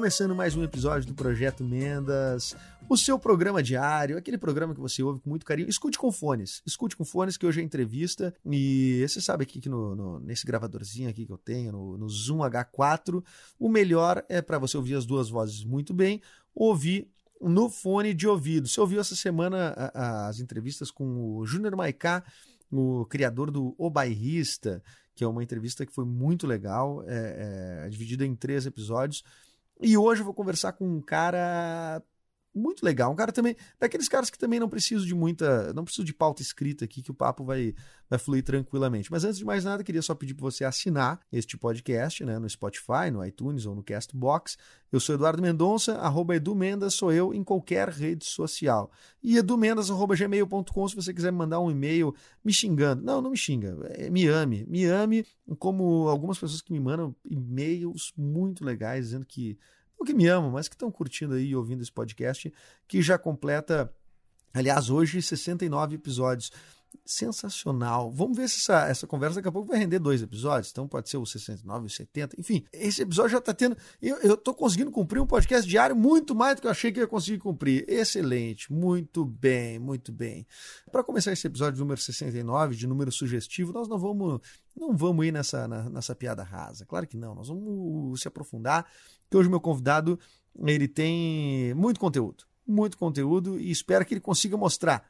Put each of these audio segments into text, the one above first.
Começando mais um episódio do Projeto Mendas, o seu programa diário, aquele programa que você ouve com muito carinho. Escute com fones, escute com fones, que hoje é entrevista. E você sabe aqui que no, no- nesse gravadorzinho aqui que eu tenho, no, no Zoom H4, o melhor é para você ouvir as duas vozes muito bem, ouvir no fone de ouvido. Você ouviu essa semana a- a- as entrevistas com o Júnior Maiká, o criador do O Bairrista, que é uma entrevista que foi muito legal, é, é, dividida em três episódios. E hoje eu vou conversar com um cara muito legal, um cara também, daqueles caras que também não precisam de muita, não preciso de pauta escrita aqui, que o papo vai, vai fluir tranquilamente. Mas antes de mais nada, queria só pedir para você assinar este podcast, né, no Spotify, no iTunes ou no Castbox. Eu sou Eduardo Mendonça, arroba Edu Mendas sou eu em qualquer rede social. E edumendas.gmail.com se você quiser me mandar um e-mail me xingando. Não, não me xinga. é, Me ame. Me ame, como algumas pessoas que me mandam e-mails muito legais dizendo que não que me amam, mas que estão curtindo aí e ouvindo esse podcast, que já completa, aliás, hoje 69 episódios. Sensacional. Vamos ver se essa, essa conversa daqui a pouco vai render dois episódios. Então pode ser o 69, o 70. Enfim, esse episódio já está tendo. Eu, eu tô conseguindo cumprir um podcast diário muito mais do que eu achei que eu ia conseguir cumprir. Excelente. Muito bem, muito bem. Para começar esse episódio número 69, de número sugestivo, nós não vamos, não vamos ir nessa, na- nessa piada rasa. Claro que não. Nós vamos se aprofundar, que hoje meu convidado ele tem muito conteúdo. Muito conteúdo e espero que ele consiga mostrar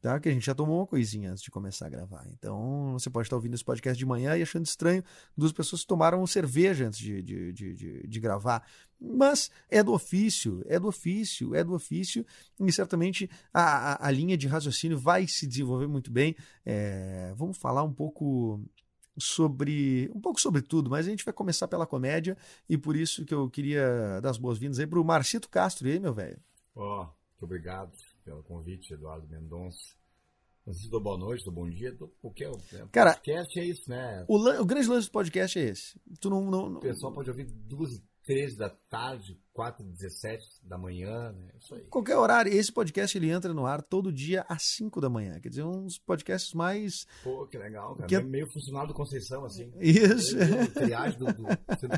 tá? Que a gente já tomou uma coisinha antes de começar a gravar. Então, você pode estar ouvindo esse podcast de manhã e achando estranho duas pessoas que tomaram cerveja antes de, de, de, de, de gravar. Mas é do ofício, é do ofício, é do ofício, e certamente a, a, a linha de raciocínio vai se desenvolver muito bem. É, vamos falar um pouco sobre um pouco sobre tudo, mas a gente vai começar pela comédia e por isso que eu queria dar as boas-vindas aí pro Marcito Castro, e aí, meu velho? Ó, muito obrigado pelo convite, Eduardo Mendonça. Se dou boa noite, dou bom dia, dou porque o Cara, podcast é isso, né? O, lan- o grande lance do podcast é esse. Tu não, não, O não- pessoal pode ouvir duas três da tarde, quatro e dezessete da manhã, né? Isso aí. Qualquer horário. Esse podcast ele entra no ar todo dia às 5 da manhã. Quer dizer, dos podcasts mais. Pô, que legal, cara. Que é- Meio funcionário do Conceição, assim. Isso. Meio Triagem do, do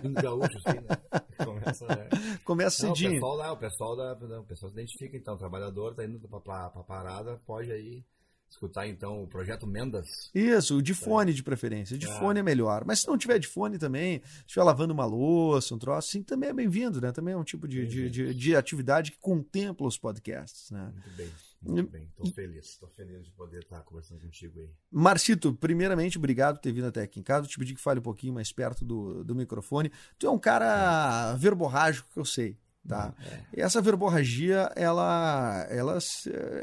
do Gaúcho, assim, né? Começa, né? Começa Não, o cedinho. pessoal lá, o pessoal da, da- o pessoal se identifica, então, o trabalhador tá indo pra, pra, pra parada, pode aí escutar, então, o Projeto Mendas. Isso, de fone de preferência. De Ah. fone é melhor. Mas se não tiver de fone também, se estiver lavando uma louça, um troço, assim, também é bem-vindo, né? Também é um tipo de, de, de, de atividade que contempla os podcasts, né? Muito bem, muito bem. Tô feliz, tô feliz de poder estar conversando contigo aí. Marcito, primeiramente, obrigado por ter vindo até aqui em casa. Eu te pedi que fale um pouquinho mais perto do, do microfone. Tu é um cara verborrágico que eu sei, tá? E essa verborragia, ela, ela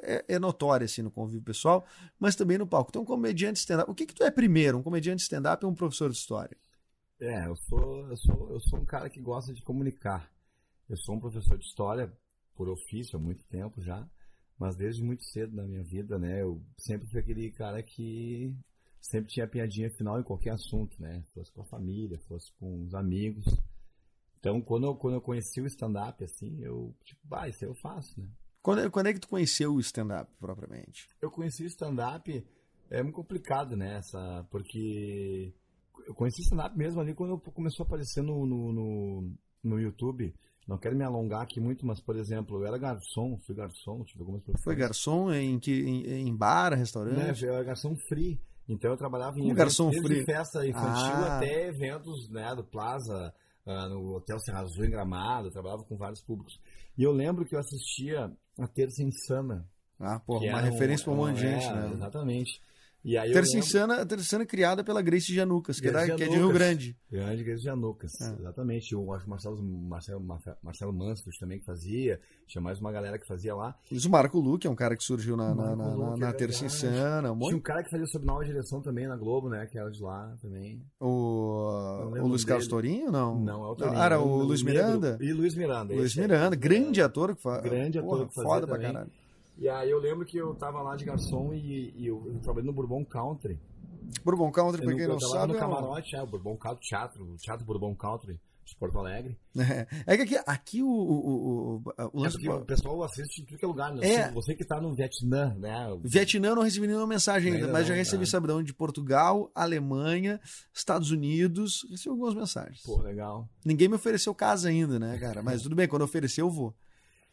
é, é notória, assim, no convívio pessoal, mas também no palco. Então, um comediante stand-up. O que que tu é primeiro? Um comediante stand-up ou um professor de história? É, eu sou, eu sou, eu sou um cara que gosta de comunicar. Eu sou um professor de história por ofício há muito tempo já, mas desde muito cedo na minha vida, né? Eu sempre fui aquele cara que sempre tinha piadinha final em qualquer assunto, né? Fosse com a família, fosse com os amigos. Então, quando eu, quando eu conheci o stand-up, assim, eu, tipo, ah, isso eu faço, né? Quando, quando é que tu conheceu o stand-up, propriamente? Eu conheci o stand-up, é muito complicado, né? Essa, porque eu conheci stand-up mesmo ali quando começou a aparecer no, no, no, no YouTube. Não quero me alongar aqui muito, mas, por exemplo, eu era garçom, fui garçom, tive algumas Foi profissões. garçom em, que, em, em bar, Né, restaurante? eu era garçom free. Então eu trabalhava em eventos, garçom free? festa infantil Ah. até eventos né, do Plaza, ah, no Hotel Serra Azul em Gramado, trabalhava com vários públicos. E eu lembro que eu assistia a Terça Insana. Ah, pô, que uma era um- referência pra um monte de é, gente, né? Exatamente. E aí Terça lembro- Insana, Terça Insana é criada pela Grace Janucas, que, é da- Grace que é de Rio Janucas. Grande. Grande Igreja de Janucas, É. exatamente. Eu acho que o Marcelo, Marcelo, Marcelo Mansfield também que fazia, tinha mais uma galera que fazia lá. Isso, o Marco Luque é um cara que surgiu na, na, na, Luque, na é Terça. Insana. Um Tinha um cara que fazia sob nova direção também na Globo, né? Que era de lá também. o, o Luiz. Carlos Tourinho, não? Não, é o Torinho. Ah, era Eu o Luiz Miranda? E Luiz Miranda. Luiz é. Miranda, grande ator que faz. Grande ator que fazia Foda pra também. caralho. E aí eu lembro que eu tava lá de garçom e, e eu, eu trabalhei no Bourbon Country. Bourbon Country, pra no- quem não sabe, no é camarote, é, o Bourbon Country Teatro, o Teatro Bourbon Country de Porto Alegre. É que aqui, aqui o, o, o, o, É o pessoal assiste em tudo que é lugar, né? É. Se Você que tá no Vietnã, né? Vietnã eu não recebi nenhuma mensagem ainda, Ainda mas já não, recebi tá. sabidão de Portugal, Alemanha, Estados Unidos, recebi algumas mensagens. Pô, legal. Ninguém me ofereceu casa ainda, né, cara? Mas tudo bem, quando oferecer eu vou.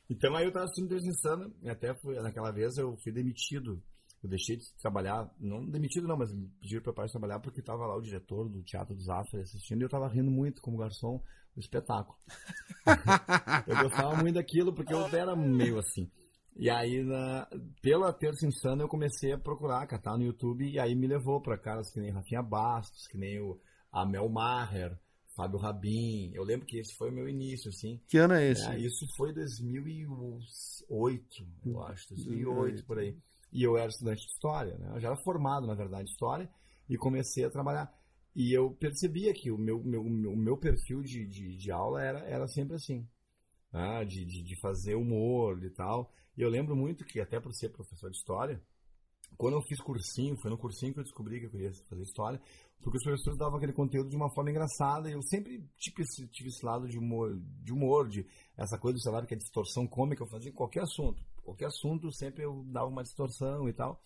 Então aí eu tava assistindo Deus Insano, e até fui, naquela vez eu fui demitido. Eu deixei de trabalhar, não demitido não, mas pediram pra parar de trabalhar porque tava lá o diretor do Teatro dos Afro assistindo e eu tava rindo muito como garçom do espetáculo. eu gostava muito daquilo porque eu era meio assim. E aí, na, pela Terça Insana, eu comecei a procurar, catar no YouTube, e aí me levou pra caras que nem Rafinha Bastos, que nem o Amel Maher, Fábio Rabin. Eu lembro que esse foi o meu início, assim. Que ano é esse? É, isso foi 2008, eu acho, 2008 por aí. E eu era estudante de história, né? Eu já era formado, na verdade, em história e comecei a trabalhar. E eu percebia que o meu, meu, meu, meu perfil de, de, de aula era, era sempre assim, né? de, de, de fazer humor e tal. E eu lembro muito que, até por ser professor de história, quando eu fiz cursinho, foi no cursinho que eu descobri que eu queria fazer história, porque os professores davam aquele conteúdo de uma forma engraçada e eu sempre tive esse, tive esse lado de humor, de humor, de essa coisa do celular que é distorção cômica, eu fazia qualquer assunto. Qualquer assunto sempre eu dava uma distorção e tal.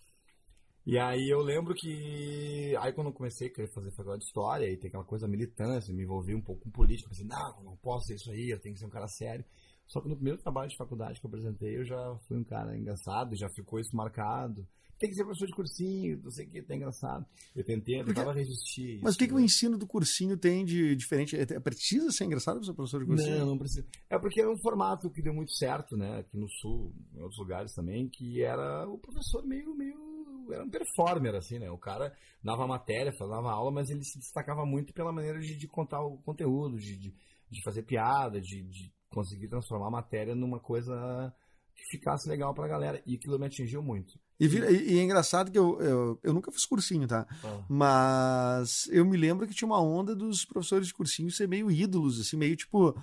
E aí eu lembro que. Aí quando eu comecei a querer fazer faculdade de história e tem aquela coisa militância, me envolvi um pouco com política, pensei, não, não posso ser isso aí, eu tenho que ser um cara sério. Só que no primeiro trabalho de faculdade que eu apresentei, eu já fui um cara engraçado, já ficou isso marcado. Tem que ser professor de cursinho, não sei o que, tá engraçado. Eu tentei, eu tentava resistir. Mas o que, que o isso. ensino do cursinho tem de diferente? É- Precisa ser engraçado para ser professor de cursinho? Não, não precisa. É porque era um formato que deu muito certo, né? Aqui no Sul, em outros lugares também, que era o professor meio, meio. Era um performer, assim, né? O cara dava matéria, dava aula, mas ele se destacava muito pela maneira de, de contar o conteúdo, de, de, de fazer piada, de, de conseguir transformar a matéria numa coisa que ficasse legal pra galera. E aquilo me atingiu muito. E, vira- e- e é engraçado que eu, eu, eu nunca fiz cursinho, tá? Mas eu me lembro que tinha uma onda dos professores de cursinho ser meio ídolos, assim, meio tipo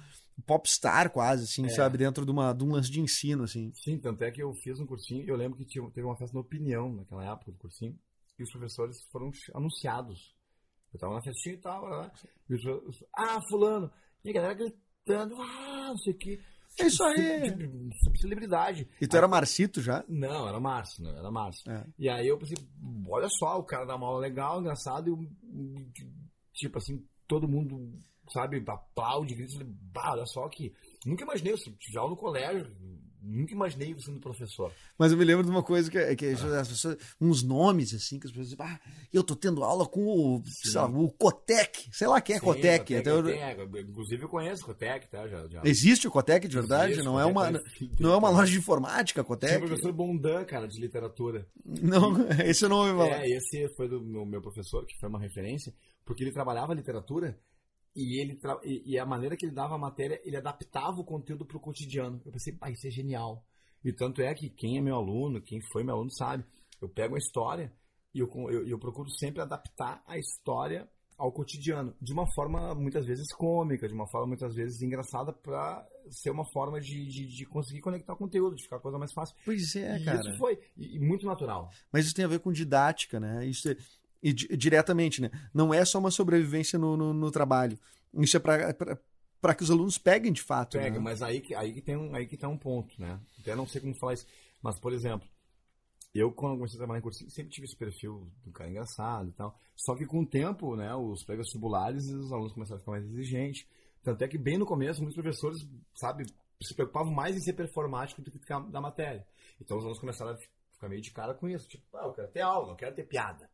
popstar quase, assim, É. sabe? Dentro de, uma, de um lance de ensino, assim. Sim, tanto é que eu fiz um cursinho, eu lembro que tinha, teve uma festa na Opinião naquela época do cursinho, e os professores foram anunciados. Eu tava na festinha e tal, e os, os- ah, fulano, e a galera gritando, ah, não sei o que. É isso aí. Celebridade. E tu era Marcito já? Não, era Márcio, não, era Márcio. É. E aí eu pensei, olha só, o cara dá uma aula legal, engraçado, e tipo assim, todo mundo, sabe, aplaude, grita, bah, olha só que. Nunca imaginei, eu já aula no colégio, nunca imaginei eu sendo professor. Mas eu me lembro de uma coisa que, que as pessoas, uns nomes assim, que as pessoas dizem, ah, eu tô tendo aula com o, sei lá, o Cotec, sei lá quem é Sim, Cotec. Até eu- tem, é, inclusive eu conheço o Cotec, tá? Já, já. Existe o Cotec de verdade? Existe, não, é Cotec, uma, mas- não é uma loja de informática, Tinha o Cotec? professor Bondan, cara, de literatura. Não, esse eu não ouvi falar. É, esse foi do meu, meu professor, que foi uma referência, porque ele trabalhava literatura e, ele e, e a maneira que ele dava a matéria, ele adaptava o conteúdo para o cotidiano. Eu pensei, pá, isso é genial. E tanto é que quem é meu aluno, quem foi meu aluno sabe, eu pego a história e eu, eu, eu procuro sempre adaptar a história ao cotidiano, de uma forma muitas vezes cômica, de uma forma muitas vezes engraçada, para ser uma forma de, de, de conseguir conectar o conteúdo, de ficar a coisa mais fácil. Pois é, e cara. isso foi e, e muito natural. Mas isso tem a ver com didática, né? Isso é- e di- diretamente, né? Não é só uma sobrevivência no, no, no trabalho. Isso é para que os alunos peguem de fato. Pega, né? mas aí que, aí que tem um, aí que tá um ponto, né? Até não sei como falar isso. Mas, por exemplo, eu quando comecei a trabalhar em cursinho, sempre tive esse perfil do cara engraçado e tal. Só que com o tempo, né, os pregos vestibulares, os alunos começaram a ficar mais exigentes. Tanto é que bem no começo, muitos professores, sabe, se preocupavam mais em ser performático do que ficar da matéria. Então os alunos começaram a ficar meio de cara com isso. Tipo, ah, eu quero ter aula, não quero ter piada.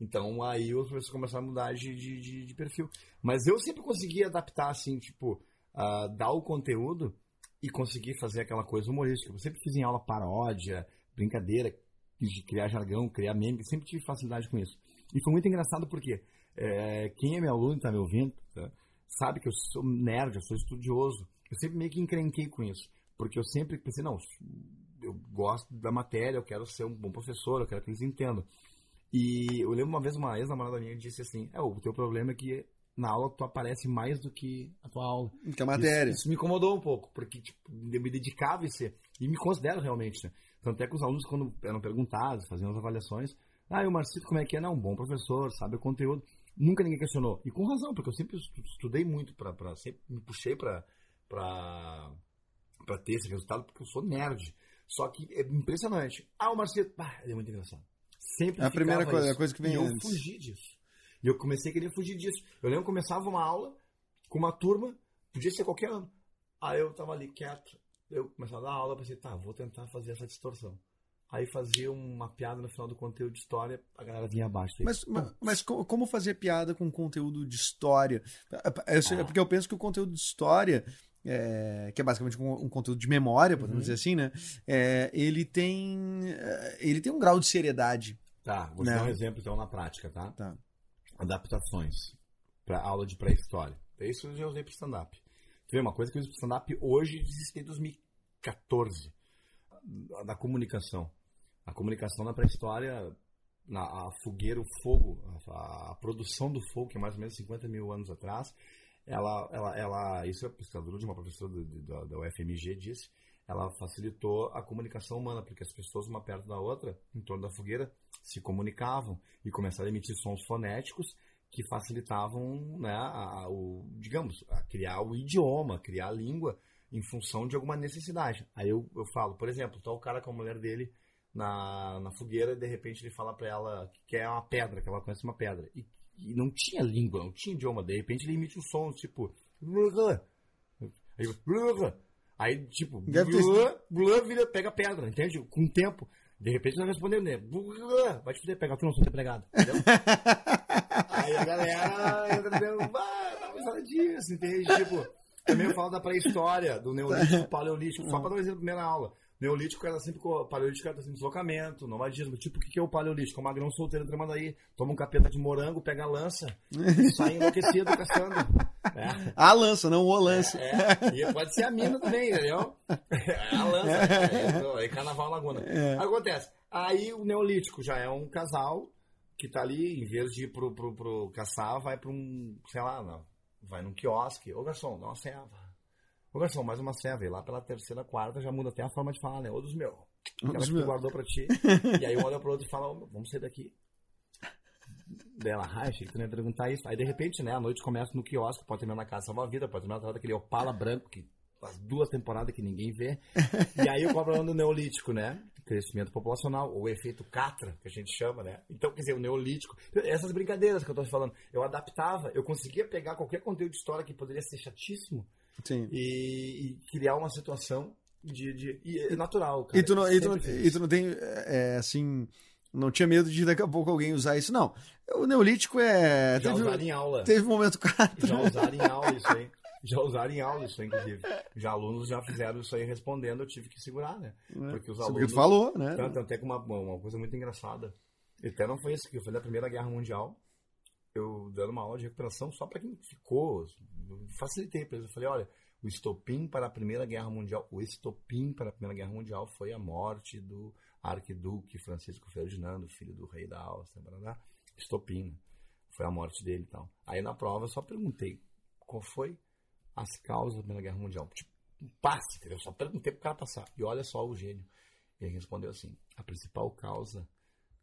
Então aí os professores começaram a mudar de, de, de- perfil. Mas eu sempre consegui adaptar, assim, tipo, ah, dar o conteúdo e conseguir fazer aquela coisa humorística. Eu sempre fiz em aula paródia, brincadeira, de criar jargão, criar meme, sempre tive facilidade com isso. E foi muito engraçado porque é, quem é meu aluno e está me ouvindo, tá, sabe que eu sou nerd, eu sou estudioso. Eu sempre meio que encrenquei com isso. Porque eu sempre pensei, não, eu gosto da matéria, eu quero ser um bom professor, eu quero que eles entendam. E eu lembro uma vez uma ex-namorada minha disse assim, é, o teu problema é que na aula tu aparece mais do que a tua aula. Que é matéria. Isso, isso me incomodou um pouco, porque tipo, eu me dedicava a ser, e me considero realmente, né? Tanto é que os alunos, quando eram perguntados, faziam as avaliações, ah, e o Marcito como é que é? Não, um bom professor, sabe o conteúdo. Nunca ninguém questionou. E com razão, porque eu sempre estu- estudei muito, pra, pra, sempre me puxei pra ter esse resultado, porque eu sou nerd. Só que é impressionante. Ah, o Marcito, ah, ele é muito engraçado. Sempre É a primeira coisa- isso. a coisa que vem E eu antes. fugi disso. E eu comecei a querer fugir disso. Eu lembro que começava uma aula com uma turma, podia ser qualquer ano. Aí eu tava ali quieto. Eu começava a dar aula, eu pensei, tá, vou tentar fazer essa distorção. Aí fazia uma piada no final do conteúdo de história, a galera vinha abaixo. Mas, mas, mas co- como fazer piada com conteúdo de história? Eu sei- Ah. Porque eu penso que o conteúdo de história, é, que é basicamente um, um conteúdo de memória, podemos Uhum. dizer assim, né? É, ele, tem, é, ele tem um grau de seriedade. Tá, vou Né? dar um exemplo então na prática, tá? Tá. Adaptações para aula de pré-história. Isso eu já usei para stand-up. Tu vê, uma coisa que eu uso para stand-up hoje existe desde 2014. Da- Da comunicação. A comunicação na pré-história, na a fogueira, o fogo, a, a produção do fogo, que é mais ou menos 50 mil anos atrás, ela, ela, ela isso é pesquisadora de uma professora do- do- da, da UFMG disse, ela facilitou a comunicação humana, porque as pessoas uma perto da outra, em torno da fogueira, se comunicavam e começaram a emitir sons fonéticos que facilitavam, né, a, a- o, digamos, a criar o idioma, criar a língua em função de alguma necessidade. Aí eu, eu falo, por exemplo, tá o cara com a mulher dele na, na fogueira e de repente ele fala pra ela que quer uma pedra, que ela conhece uma pedra. E, e não tinha língua, não tinha idioma. De repente ele emite um som tipo. Aí, aí tipo, blá, vira, pega pedra, entende? Com o tempo. De repente ele vai respondendo, né? Blá, Vai te fuder, pega tu não sou empregado. Entendeu? Aí a galera entra dentro, ah, tá pensando disso, entende? Tipo, também eu falo da pré-história, do neolítico, paleolítico, só pra dar um exemplo na primeira aula. Neolítico era sempre, co- paleolítico era sempre deslocamento, nomadismo. Tipo, o que que é o paleolítico? É um magrão solteiro tramando aí, toma um capeta de morango, pega a lança, e sai enlouquecido caçando. É. A lança, não o lança. É, e pode ser a mina também, entendeu? É a lança, é, é Carnaval Laguna. É. Aí Acontece. Aí o Neolítico já é um casal que tá ali, em vez de ir pro, pro, pro caçar, vai pra um, sei lá, não, vai num quiosque. Ô garçom, dá uma ceva. Ô garçom, mais uma ceva. E lá pela terceira, quarta já muda até a forma de falar, né? Ô dos meus. Aquela que tu guardou pra ti. e aí um olha pro outro e fala, "Ô, meu, vamos sair daqui. Dela, ah, achei que tu não ia perguntar isso. Aí de repente, né, a noite começa no quiosque, pode terminar na casa salva a vida, pode terminar atrás daquele opala branco que faz duas temporadas que ninguém vê. E aí eu cobro do neolítico, né? Crescimento populacional, ou efeito Catra, que a gente chama, né? Então, quer dizer, o neolítico. Essas brincadeiras que eu tô te falando, eu adaptava, eu conseguia pegar qualquer conteúdo de história que poderia ser chatíssimo Sim. e, e criar uma situação de. de e é natural, cara. E tu não, e tu, e tu não tem, é, assim, não tinha medo de daqui a pouco alguém usar isso, não. O Neolítico é. Já Teve, usaram em aula. teve um momento catra. Já usaram em aula isso aí. Já usaram em aula isso aí, inclusive. Já alunos já fizeram isso aí respondendo, eu tive que segurar, né? Porque os Porque alunos. tu falou, né? Tanto, tanto é que uma, uma coisa muito engraçada. Até não foi isso, que fui da Primeira Guerra Mundial. Eu dando uma aula de recuperação só para quem ficou. eu Facilitei para eles. Eu falei: olha, o estopim para a Primeira Guerra Mundial, o estopim para a Primeira Guerra Mundial foi a morte do arquiduque Francisco Ferdinando, filho do rei da Áustria. Estopim, né? Foi a morte dele e tal. Aí na prova eu só perguntei qual foi as causas da Primeira Guerra Mundial. Tipo, um passe, entendeu? Só perguntei pro cara passar. E olha só o gênio. Ele respondeu assim: a principal causa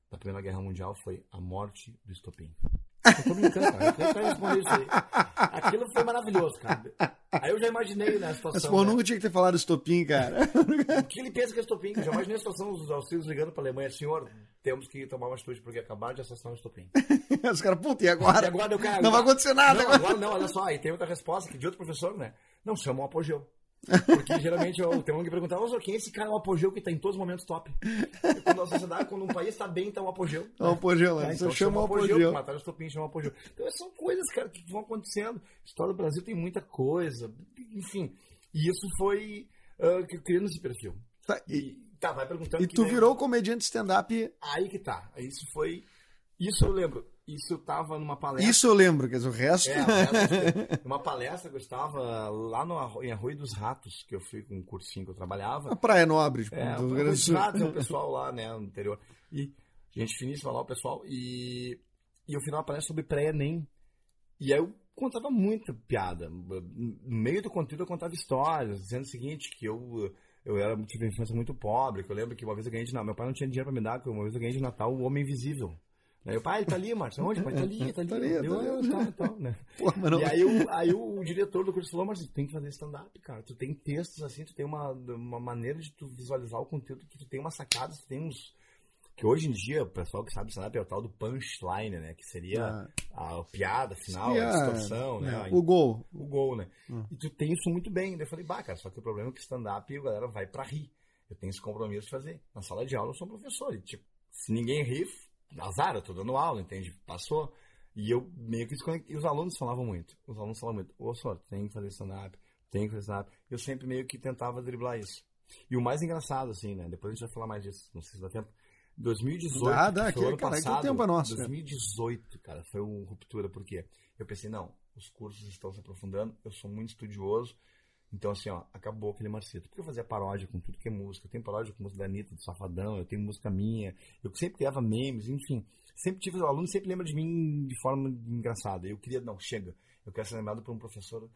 da Primeira Guerra Mundial foi a morte do estopim. Eu tô brincando, cara. Eu responder isso aí. Aquilo foi maravilhoso, cara. Aí eu já imaginei na situação. Mas, pô, né? nunca tinha que ter falado estopim, cara. O que ele pensa que é estopim? Eu já imaginei a situação dos auxílios ligando pra Alemanha. Senhor, temos que tomar uma atitude porque acabaram de assassinar o estopim. Os caras, puta, e E agora? agora o cara. Não vai acontecer nada. Não, agora. agora não, olha só. Aí tem outra resposta que de outro professor, né? Não, chama um apogeu. Porque geralmente eu, tem um que perguntar, "Ô, quem é esse cara, o apogeu que tá em todos os momentos top? Quando a sociedade, quando um país está bem, tá um apogeu. É o apogeu, Tá, né? então chama o apogeu. Mataram o estopim, chama o apogeu. Então são coisas, cara, que vão acontecendo. A história do Brasil tem muita coisa. Enfim. E isso foi uh, criando esse perfil. Tá, e- tá, vai perguntando. E tu daí- virou comediante stand-up. Aí que tá. Isso foi. Isso eu lembro. Isso eu tava numa palestra. Isso eu lembro, quer dizer, o resto. É, o resto, uma palestra que eu estava lá no, em Arroio dos Ratos, que eu fui com um cursinho que eu trabalhava. A Praia Nobre, tipo, É, do Rio o Grande do Sul. Ratos é o pessoal lá, né, no interior. E gente finíssima lá, o pessoal. E, e eu fiz uma palestra sobre pré-ENEM. E aí eu contava muita piada. No meio do conteúdo eu contava histórias, dizendo o seguinte, que eu, eu era, tive uma infância muito pobre, que eu lembro que uma vez eu ganhei de Natal, meu pai não tinha dinheiro pra me dar, que uma vez eu ganhei de Natal o Homem Invisível. Aí o pai, ele tá ali, Márcio, onde? Pai, tá ali, tá ali. Tá ali, Eu, tá ali. "Eu, tá, tá", né? Pô, mas não- E aí o, aí o diretor do curso falou, mas tu tem que fazer stand-up, cara. Tu tem textos assim, tu tem uma, uma maneira de tu visualizar o conteúdo, que tu tem umas sacadas, tu tem uns... Que hoje em dia, o pessoal que sabe stand-up é o tal do punchline, né? Que seria a, piada final, a a- distorção, né? é, o gol. o gol, né? Hum. E tu tem isso muito bem. Daí eu falei, bah, cara, só que o problema é que stand-up a galera vai pra rir. Eu tenho esse compromisso de fazer. Na sala de aula eu sou um professor. E, tipo, se ninguém ri, azar, eu tô dando aula, entende? Passou. E eu meio que. E os alunos falavam muito. Os alunos falavam muito. Ô, senhor, tem que fazer stand-up, tem que fazer stand-up. Eu sempre meio que tentava driblar isso. E o mais engraçado, assim, né? Depois a gente vai falar mais disso. Não sei se dá tempo. 2018, Dá, dá, que ano cara, que passado, tempo é nosso, cara. 2018, cara, foi uma ruptura, por quê? Eu pensei, não, os cursos estão se aprofundando, eu sou muito estudioso, então assim, ó, acabou aquele Marcito. Porque eu fazia paródia com tudo que é música, eu tenho paródia com música da Anitta, do Safadão, eu tenho música minha, eu sempre criava memes, enfim, sempre tive, o aluno sempre lembra de mim de forma engraçada, eu queria, não, chega, eu quero ser lembrado por um professor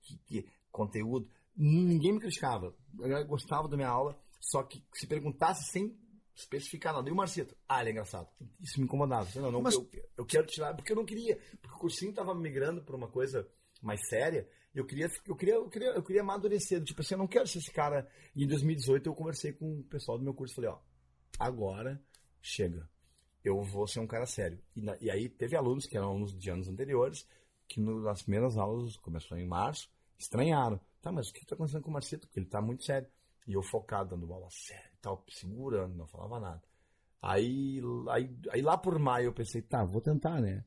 que, que conteúdo, ninguém me criticava, eu gostava da minha aula, só que se perguntasse sem especificar nada. E o Marcito? Ah, ele é engraçado. Isso me incomodava. Não, não, Mas- eu, eu quero tirar, porque eu não queria. Porque o cursinho tava migrando para uma coisa mais séria. e Eu queria, eu queria, eu queria, eu queria amadurecer. Tipo assim, eu não quero ser esse cara. E em 2018 eu conversei com o pessoal do meu curso. Falei, ó, agora chega. Eu vou ser um cara sério. E, na- e aí teve alunos que eram alunos de anos anteriores, que no- nas primeiras aulas, começou em março, estranharam. Tá, mas o que tá acontecendo com o Marcito? Porque ele tá muito sério. E eu focado, dando aula séria e tal, segurando, não falava nada. Aí, aí, aí lá por maio eu pensei, tá, vou tentar, né?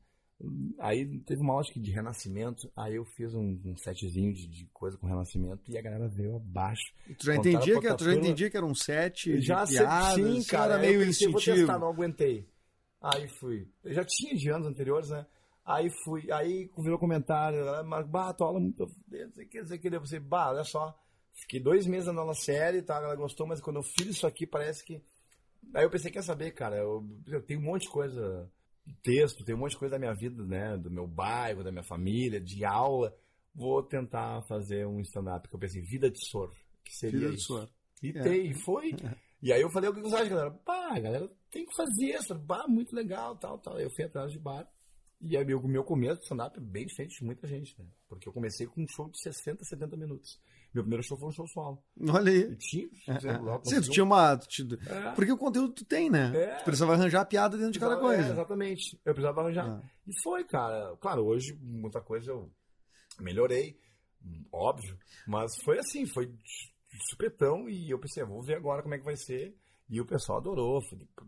Aí teve uma aula de renascimento, aí eu fiz um, um setzinho de, de coisa com renascimento e a galera veio abaixo. Tu já, entendia que, tu já entendia que era um set Já piadas, sim, cara, era aí eu meio pensei, vou instintivo. testar, não aguentei. Aí fui. Eu já tinha de anos anteriores, né? Aí fui, aí virou comentário, ela, mas, bah, tua aula é muito. Não sei o que, não sei o que. Eu pensei, bah, olha só. Fiquei dois meses na aula séria e tal, ela gostou, mas quando eu fiz isso aqui, parece que. Aí eu pensei, quer saber, cara, eu, eu tenho um monte de coisa, texto, tenho um monte de coisa da minha vida, né? Do meu bairro, da minha família, de aula. Vou tentar fazer um stand-up, que eu pensei, vida de sor, que seria de isso. suor. E É. tem, foi. E aí eu falei, o que você acha, galera? Pá, galera, tem que fazer isso, bah, muito legal, tal, tal. Eu fui atrás de bar. E aí, o meu começo de stand-up é bem diferente de muita gente, né? Porque eu comecei com um show de 60, 70 minutos. Meu primeiro show foi um show solo. Olha aí. E tinha, lá, Sim, tu tinha uma. tu tinha- É. Porque o conteúdo tu tem, né? É. Tu precisava arranjar a piada dentro de cada É, coisa. exatamente. Eu precisava arranjar. Ah. E foi, cara. Claro, hoje muita coisa eu melhorei, óbvio. Mas foi assim, foi supetão e eu pensei, "Ah, vou ver agora como é que vai ser. E o pessoal adorou.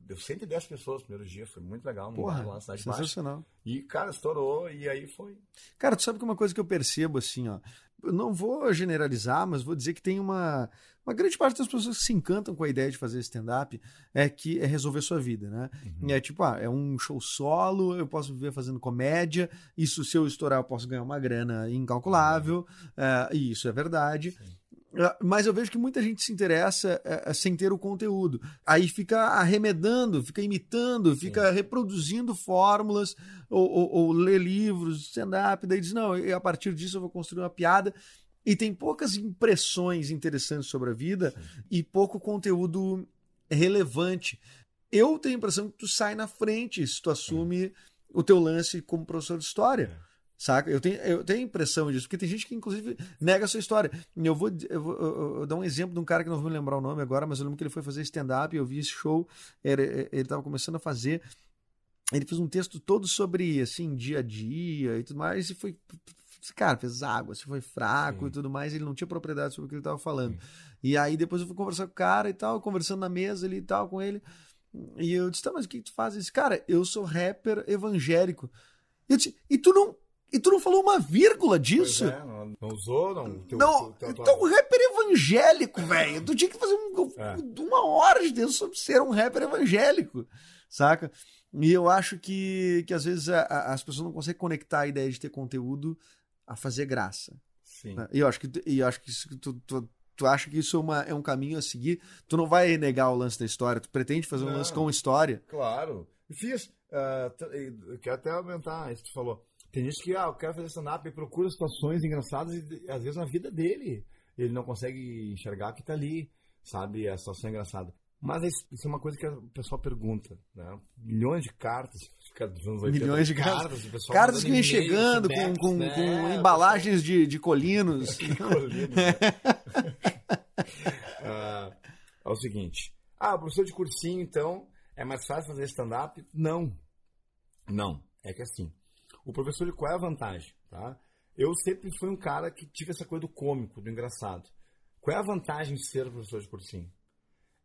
Deu 110 pessoas no primeiro dia, foi muito legal. No bar lá Porra, na Cidade Baixa. sensacional. E, cara, estourou e aí foi. Cara, tu sabe que uma coisa que eu percebo assim, ó. Não vou generalizar, mas vou dizer que tem uma. Uma grande parte das pessoas que se encantam com a ideia de fazer stand-up é que é resolver sua vida, né? Uhum. É tipo, ah, é um show solo, eu posso viver fazendo comédia, isso se eu estourar eu posso ganhar uma grana incalculável, é, e isso é verdade. É, Mas eu vejo que muita gente se interessa é, é, sem ter o conteúdo. Aí fica arremedando, fica imitando, fica reproduzindo fórmulas ou, ou- ou lê livros, stand-up, daí diz, não, e a partir disso eu vou construir uma piada. E tem poucas impressões interessantes sobre a vida e pouco conteúdo relevante. Eu tenho a impressão que tu sai na frente se tu assume o teu lance como professor de história. Saca? Eu tenho, eu tenho a impressão disso, porque tem gente que, inclusive, nega a sua história. Eu vou, eu vou eu- eu dar um exemplo de um cara que não vou me lembrar o nome agora, mas eu lembro que ele foi fazer stand-up, eu vi esse show, era- ele estava começando a fazer. Ele fez um texto todo sobre, assim, dia a dia e tudo mais, e foi. Cara, fez água, se foi fraco Sim. e tudo mais, ele não tinha propriedade sobre o que ele estava falando. E aí depois eu fui conversar com o cara e tal, conversando na mesa ali e tal com ele. E eu disse, tá, mas o que tu faz? Ele disse, cara, eu sou rapper evangélico. E, eu disse, e tu não E tu não falou uma vírgula disso? é, não, não usou, não. teu- Não, teu- teu- então rapper evangélico, velho. Tu tinha que fazer um- É. uma hora de Deus sobre ser um rapper evangélico, saca? E eu acho que, que às vezes a- a- as pessoas não conseguem conectar a ideia de ter conteúdo a fazer graça. Sim. né? E eu acho que, e eu acho que isso, tu, tu, tu acha que isso é, uma- é um caminho a seguir. Tu não vai negar o lance da história, tu pretende fazer um Não. lance com história. Claro. Fiz. ah, t- e eu quero até aumentar isso que tu falou. Tem gente que, ah, eu quero fazer stand-up e procura situações engraçadas e às vezes na vida dele ele não consegue enxergar que tá ali, sabe? A situação é engraçada. Mas isso é uma coisa que o pessoal pergunta, né? Milhões de cartas, fica dos anos 80, Milhões de cartas. pessoal Cartas que vêm chegando com, feedbacks, com, né? com O embalagens de, de colinos. Colorido. Ah, é o seguinte. Ah, professor de cursinho, então, é mais fácil fazer stand-up? Não. Não. É que assim, o professor, qual é a vantagem? Tá? Eu sempre fui um cara que tive essa coisa do cômico, do engraçado. Qual é a vantagem de ser professor de cursinho?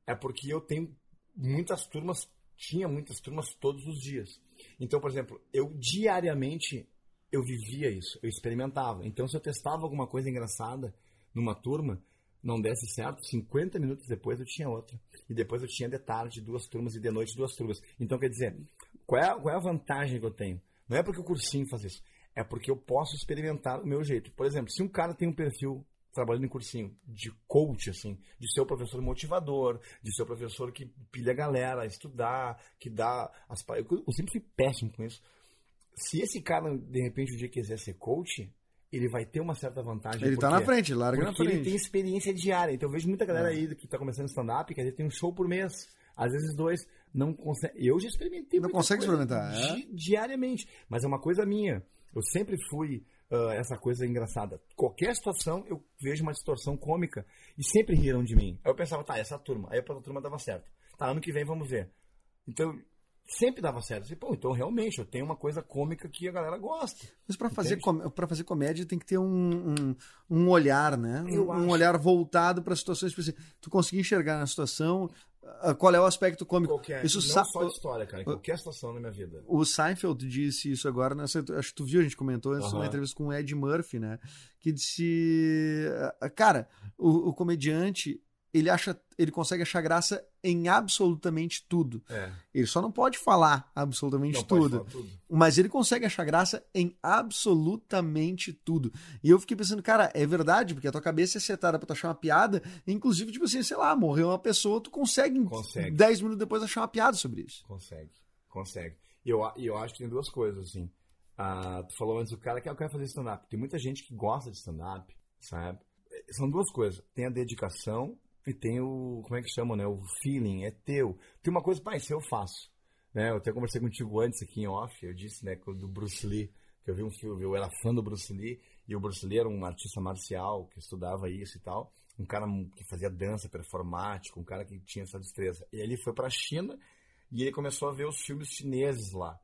É porque eu tenho muitas turmas, tinha muitas turmas todos os dias. Então, por exemplo, eu diariamente eu vivia isso, eu experimentava. Então, se eu testava alguma coisa engraçada numa turma, não desse certo, 50 minutos depois eu tinha outra. E depois eu tinha de tarde duas turmas e de noite duas turmas. Então, quer dizer, qual é, qual é a vantagem que eu tenho? Não é porque o cursinho faz isso, é porque eu posso experimentar o meu jeito. Por exemplo, se um cara tem um perfil trabalhando em cursinho de coach, assim, de ser o professor motivador, de ser o professor que pilha a galera a estudar, que dá as... Eu eu sempre fui péssimo com isso. Se esse cara, de repente, um dia quiser ser coach, ele vai ter uma certa vantagem. Ele tá porque- na frente, larga na porque ele frente. tem experiência diária. Então eu vejo muita galera É. aí que tá começando stand-up, que às vezes tem um show por mês, às vezes dois. Não consegue. Eu já experimentei. Não consegue experimentar, é? di- Diariamente. Mas é uma coisa minha. Eu sempre fui ah, essa coisa engraçada. Qualquer situação eu vejo uma distorção cômica e sempre riram de mim. Aí eu pensava, tá, essa turma. Aí a outra turma dava certo. Tá, ano que vem vamos ver. Então sempre dava certo. Falei, Pô, então realmente eu tenho uma coisa cômica que a galera gosta. Mas pra fazer, com- pra fazer comédia tem que ter um, um, um olhar, né? Eu um acho. olhar voltado para situações específicas. Tu conseguir enxergar na situação ah, qual é o aspecto cômico. Qualquer. Isso não sa- só de história, cara. Em qualquer situação na minha vida. O Seinfeld disse isso agora, nessa, acho que tu viu, a gente comentou Aham. numa entrevista com o Ed Murphy, né? Que disse. ah, Cara, o, o comediante, ele acha. Ele consegue achar graça em absolutamente tudo. É. Ele só não pode falar absolutamente Não tudo. falar tudo. Mas ele consegue achar graça em absolutamente tudo. E eu fiquei pensando, cara, é verdade, porque a tua cabeça é setada pra tu achar uma piada, inclusive, tipo assim, sei lá, morreu uma pessoa, tu consegue, Consegue. 10 minutos depois achar uma piada sobre isso. Consegue, consegue. E eu, eu acho que tem duas coisas, assim. Ah, tu falou antes, o cara que eu quero fazer stand-up. Tem muita gente que gosta de stand-up, sabe? Eh, São duas coisas. Tem a dedicação e tem o, como é que chama, né? O feeling, é teu. Tem uma coisa, pai, isso eu faço. Né? Eu até conversei contigo antes aqui em off, eu disse, né, do Bruce Lee, que eu vi um filme, eu era fã do Bruce Lee, e o Bruce Lee era um artista marcial que estudava isso e tal, um cara que fazia dança performática, um cara que tinha essa destreza. E ele foi pra China e ele começou a ver os filmes chineses lá.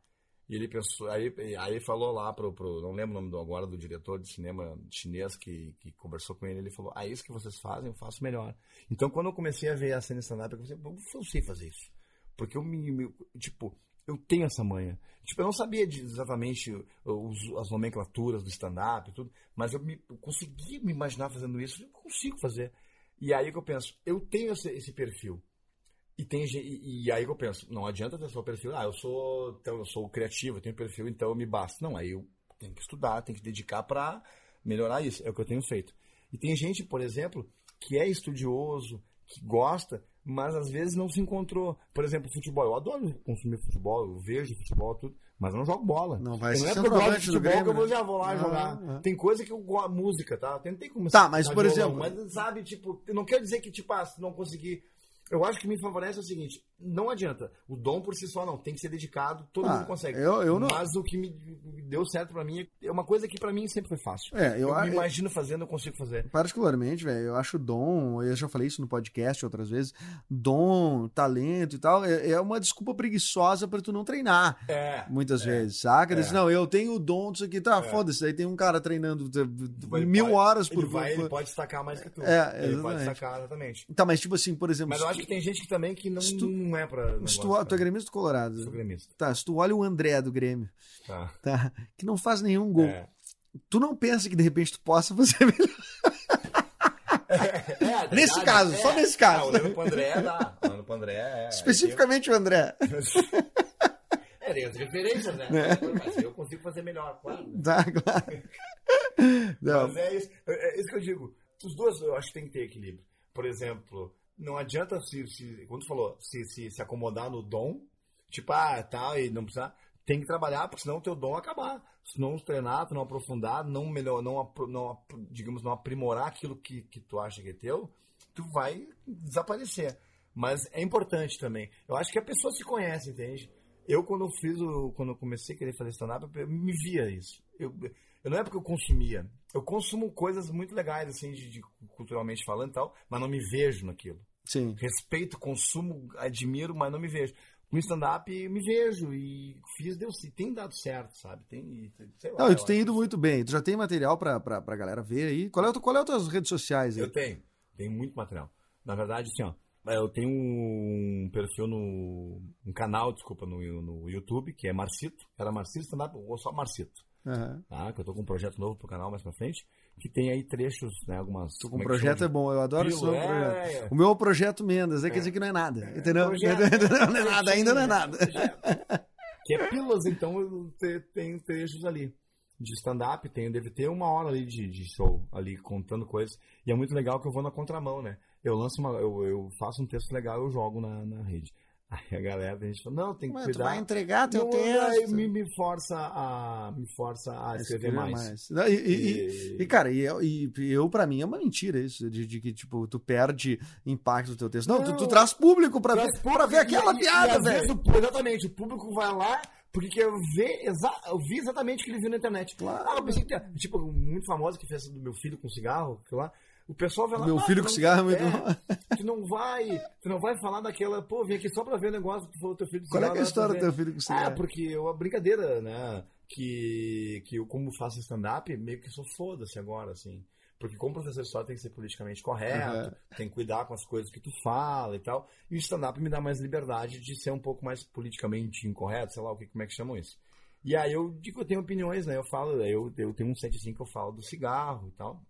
E ele pensou, aí, aí falou lá pro, pro não lembro o nome do, agora do diretor de cinema chinês que, que conversou com ele, ele falou, ah, isso que vocês fazem, eu faço melhor. Então quando eu comecei a ver a cena stand-up, eu pensei, "Pô, eu sei fazer isso. Porque eu me, me- tipo, eu tenho essa manha. Tipo, eu não sabia exatamente os- as nomenclaturas do stand-up e tudo, mas eu, me, eu consegui me imaginar fazendo isso, eu consigo fazer. E aí que eu penso, eu tenho esse, esse perfil. E, tem, e, e aí que eu penso, não adianta ter só o perfil, ah, eu sou, então, eu sou criativo, eu tenho perfil, então eu me basta. Não, aí eu tenho que estudar, tenho que dedicar pra melhorar isso. É o que eu tenho feito. E tem gente, por exemplo, que é estudioso, que gosta, mas às vezes não se encontrou. Por exemplo, futebol. Eu adoro consumir futebol, eu vejo futebol, tudo, mas eu não jogo bola. Não vai não ser é porque eu gosto de futebol Grêmio, que eu vou, né? já vou lá Ah, jogar. ah. Tem coisa que eu gosto, música, tá? Eu tentei começar Tá, mas, por violão, exemplo- Mas sabe, tipo, não quero dizer que, tipo, ah, não conseguir. Eu acho que me favorece é o seguinte: não adianta. O dom por si só não, tem que ser dedicado, todo Ah, mundo consegue. eu- eu não- Mas o que me deu certo pra mim é uma coisa que pra mim sempre foi fácil. É, eu, Eu, me imagino fazendo, eu consigo fazer. Particularmente, velho, eu acho dom, eu já falei isso no podcast outras vezes, dom, talento e tal, é, é uma desculpa preguiçosa pra tu não treinar. É. Muitas vezes, saca? Diz, É. não, eu tenho o dom disso aqui, tá, foda-se. Aí tem um cara treinando Ele mil pode- horas por ele vai, por- ele pode destacar mais que tu. É, ele exatamente. pode destacar, exatamente. Tá, mas tipo assim, por exemplo. Eu acho que tem gente que também que não, tu- não é pra. Se tu, negócio, tu é gremista ou colorado? Sou gremista. Tá, se tu olha o André do Grêmio, Tá. tá? Que não faz nenhum gol. É. Tu não pensa que de repente tu possa fazer melhor? É, Nesse verdade, caso, é. só nesse caso. Não, olhando pro André, dá. Olhando pro André, é. Especificamente o André. É, tem as referências, né? Mas eu consigo fazer melhor, claro. né? Tá, claro. Não, Mas é isso, é é isso que eu digo. Os dois eu acho que tem que ter equilíbrio. Por exemplo, não adianta se, se quando tu falou, se, se, se acomodar no dom, tipo, ah, tal, e não precisar. Tem que trabalhar, porque senão o teu dom acabar. Se não treinar, tu não aprofundar, não melhor, não, não digamos, não aprimorar aquilo que, que tu acha que é teu, tu vai desaparecer. Mas é importante também. Eu acho que a pessoa se conhece, entende? Eu, quando eu fiz o. Quando eu comecei a querer fazer stand-up, eu me via isso. Eu, eu não é porque eu consumia. Eu consumo coisas muito legais, assim, de, de culturalmente falando e tal, mas não me vejo naquilo. sim. Respeito, consumo, admiro, mas não me vejo. Com stand-up eu me vejo e fiz, deu. Tem dado certo, sabe? Tem. Sei lá, Não, e tu tem ido muito bem. Tu já tem material pra, pra, pra galera ver aí? Qual é, qual é as tuas redes sociais aí? Eu tenho. Tenho muito material. Na verdade, assim, ó. Eu tenho um perfil no. um canal, desculpa, no, no YouTube, que é Marcito. Era Marcito Stand-up ou só Marcito. Aham. Tá? Que eu tô com um projeto novo pro canal mais pra frente. Que tem aí trechos, né? Algumas. Com um é que projeto é bom, eu adoro Pílula, novo projeto. é, é. O meu é o projeto Mendas, aí quer dizer que não é nada. Entendeu? projeto, não é nada, ainda não é nada. Que é pílulas, então eu te- tenho trechos ali de stand-up, tenho, deve ter uma hora ali de, de show ali contando coisas. E é muito legal que eu vou na contramão, né? Eu lanço uma. Eu, eu faço um texto legal eu jogo na, na rede. Aí a galera, a gente fala, não, tem que Mas tu cuidar. vai entregar teu Não, aí texto. me, me força a. Me força a escrever mais. Não, E, e- e- E- cara, e, eu- e eu, pra mim, é uma mentira isso, de, de que, tipo, tu perde impacto do teu texto. Não, tu, tu Não. traz público pra, Traz ver, público pra ver aquela piada, velho. exatamente, o público vai lá porque ver, exa eu vi exatamente o que ele viu na internet. Claro. Ah, eu pensei que tipo, muito famoso que fez do meu filho com cigarro, que lá. O pessoal vai lá. Meu "Ah, filho com cigarro é muito bom." Tu não vai, tu não vai falar daquela, pô, vim aqui só pra ver o negócio, tu falou teu filho com Qual é, cigarro. é a história do teu filho com cigarro? Ah, porque eu, a brincadeira, né? Que, que eu, como faço stand-up, meio que sou foda-se agora, assim. Porque como professor de história tem que ser politicamente correto, Aham. tem que cuidar com as coisas que tu fala e tal. E o stand-up me dá mais liberdade de ser um pouco mais politicamente incorreto, sei lá o que, como é que chamam isso. E aí eu digo, eu tenho opiniões, né? Eu falo, eu, eu tenho um 75 que eu falo do cigarro e tal.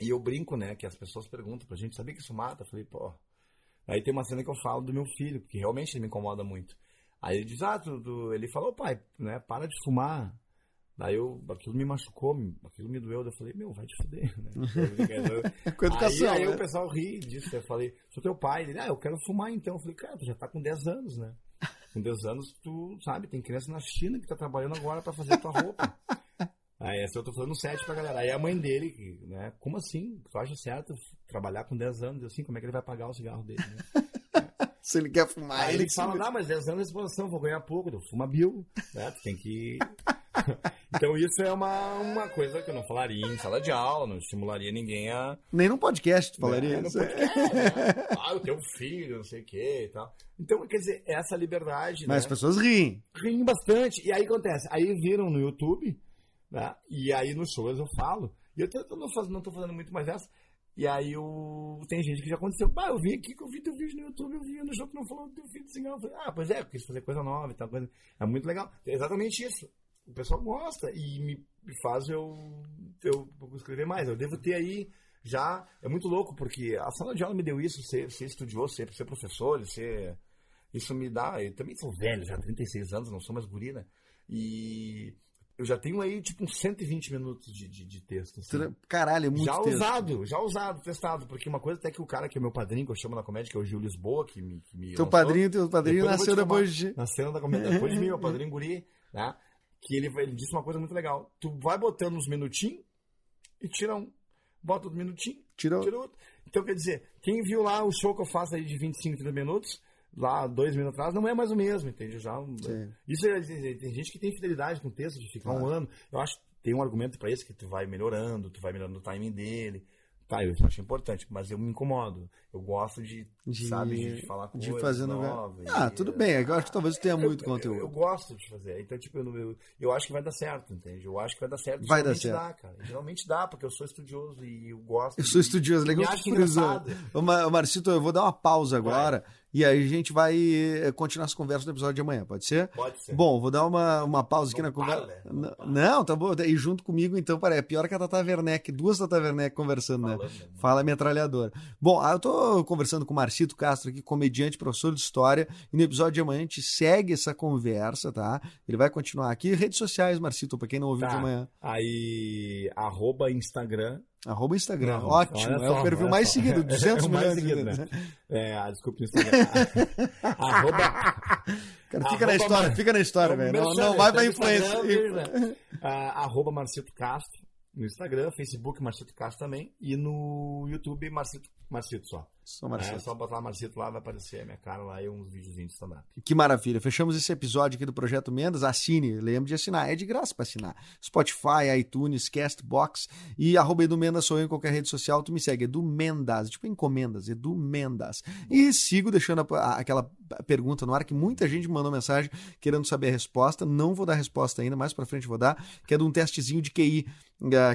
E eu brinco, né? Que as pessoas perguntam pra gente, sabia que isso mata? Eu falei, pô. Aí tem uma cena que eu falo do meu filho, porque realmente ele me incomoda muito. Aí ele diz, ah, tu, tu- ele falou, pai, né, para de fumar. Daí eu, aquilo me machucou, aquilo me doeu. Daí eu falei, meu, vai te fuder, né? Com educação, aí, aí né? o pessoal ri disso. Eu falei, sou teu pai. Ele, ah, eu quero fumar então. Eu falei, cara, tu já tá com 10 anos, né? Com 10 anos, tu sabe, tem criança na China que tá trabalhando agora pra fazer tua roupa. Aí essa eu tô falando 7 pra galera. Aí a mãe dele, né? Como assim? Tu acha certo trabalhar com 10 anos? Assim, como é que ele vai pagar o cigarro dele, né? Se ele quer fumar, Aí ele ele fala, não, mas 10 anos de exposição, vou ganhar pouco, tu fuma Bill, né? Tu tem que. então isso é uma, uma coisa que eu não falaria em sala de aula, não estimularia ninguém a. Nem num podcast tu falaria É, no isso. podcast, né? Ah, o teu filho, não sei o que e tal. Então, quer dizer, essa liberdade, Mas as né? pessoas riem. Riem bastante. E aí acontece, aí viram no YouTube, né? E aí nos shows eu falo. E eu, eu não, faz, não tô fazendo muito mais essa. E aí o... tem gente que já aconteceu. Bah, eu vim aqui que eu vi teu vídeo no YouTube, eu vi no show que não falou do teu de cigarro. Eu falei, ah, pois é, eu quis fazer coisa nova e tal. Coisa... É muito legal. É exatamente isso. O pessoal gosta e me, faz eu, eu escrever mais. Eu devo ter aí já. É muito louco, porque a sala de aula me deu isso, ser, ser estudioso, ser, ser professor, ser. Isso me dá. Eu também sou velho, já 36 anos, não sou mais guri, né? E eu já tenho aí, tipo, uns 120 minutos de, de, de texto. assim. Caralho, é muito Já texto. usado, já usado, testado. Porque uma coisa até que o cara que é meu padrinho, que eu chamo na comédia, que é o Gil Lisboa, que me. Que me Teu lançou, padrinho, teu padrinho depois nasceu depois de. Nasceu da comédia depois de mim, meu padrinho guri, né? Que ele, ele disse uma coisa muito legal. Tu vai botando uns minutinhos e tira um. Bota outro minutinho, Tirou. tira outro. Então, quer dizer, quem viu lá o show que eu faço aí de 25, 30 minutos, lá dois minutos atrás, não é mais o mesmo, entende? Já, Sim. isso é, tem gente que tem fidelidade com o texto, de ficar um Claro. ano. Eu acho que tem um argumento pra isso, que tu vai melhorando, tu vai melhorando o timing dele. Tá, eu acho importante, mas eu me incomodo. Eu gosto de, De- sabe, de falar com de fazer no novas. Ah, e- tudo bem. Eu acho que talvez tu tenha muito eu, Eu, conteúdo. gosto de fazer. Então, tipo, eu, eu, eu acho que vai dar certo, entende? Eu acho que vai dar certo. Vai dar Geralmente certo. dá, cara. Geralmente dá, porque eu sou estudioso e eu gosto. Eu sou estudioso, e legal que frisou. Ô, Marcito, eu vou dar uma pausa agora e aí a gente vai eh, continuar essa conversa no episódio de amanhã, pode ser? Pode ser. Bom, vou dar uma, uma pausa aqui Não na conversa. para, não Não, para. tá bom. E junto comigo, então, parece. É pior que a Tata Werneck, duas Tata Werneck conversando, né? Falando, né? Fala metralhadora. Bom, ah, eu tô conversando com o Marcito Castro aqui, comediante, professor de história, e no episódio de amanhã a gente segue essa conversa, tá? Ele vai continuar aqui. Redes sociais, Marcito, pra quem não ouviu Tá. de amanhã. Aí, arroba Instagram. Arroba Instagram. Não, Ótimo, olha é o só, perfil mais só. seguido, 200 É milhões. seguido, de- né? É, ah, desculpa o Instagram. arroba Cara, fica na Arroba história, Mar- fica na história, É velho. Não, não vai pra no influência. Né? Ah, arroba Marcito Castro no Instagram, Facebook Marcito Castro também e no YouTube Marcito, Marcito só. É Marcito. só botar Marcito lá, vai aparecer a minha cara lá e uns videozinhos de stand-up. Que maravilha. Fechamos esse episódio aqui do Projeto Mendas. Assine, lembre de assinar. É de graça para assinar. Spotify, iTunes, Castbox e arroba Edu Mendas sou eu em qualquer rede social. Tu me segue, Edu Mendas, tipo encomendas, Edu Mendas. E sigo deixando a- a- aquela pergunta no ar que muita gente me mandou mensagem querendo saber a resposta. Não vou dar resposta ainda, mais para frente vou dar, que é de um testezinho de QI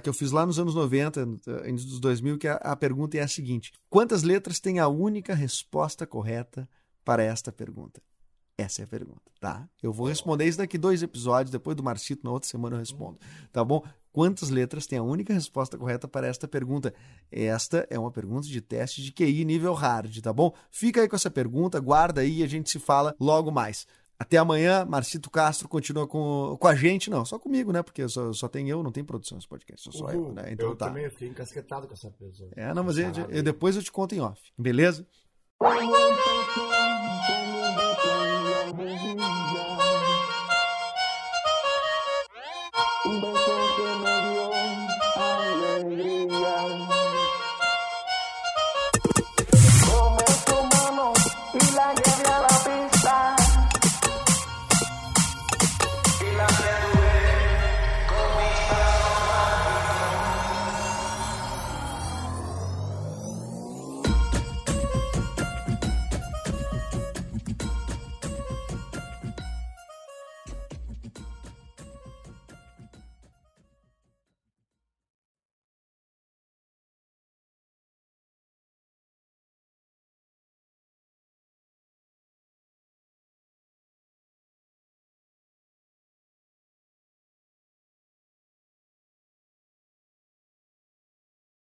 que eu fiz lá nos anos 90, eh, início dos 2000, que a, a pergunta é a seguinte: Quantas letras tem a única resposta correta para esta pergunta? Essa é a pergunta, tá? Eu vou responder isso daqui dois episódios, depois do Marcito, na outra semana eu respondo, tá bom? Quantas letras tem a única resposta correta para esta pergunta? Esta é uma pergunta de teste de QI nível hard, tá bom? Fica aí com essa pergunta, guarda aí e a gente se fala logo mais. Até amanhã, Marcito Castro continua com, com a gente, não, só comigo, né? Porque só, só tem eu, não tem produção nesse podcast, sou só eu, né? Então eu tá. também fiquei encasquetado com essa pessoa. É, não, mas eu, eu- depois eu te conto em off, beleza? Um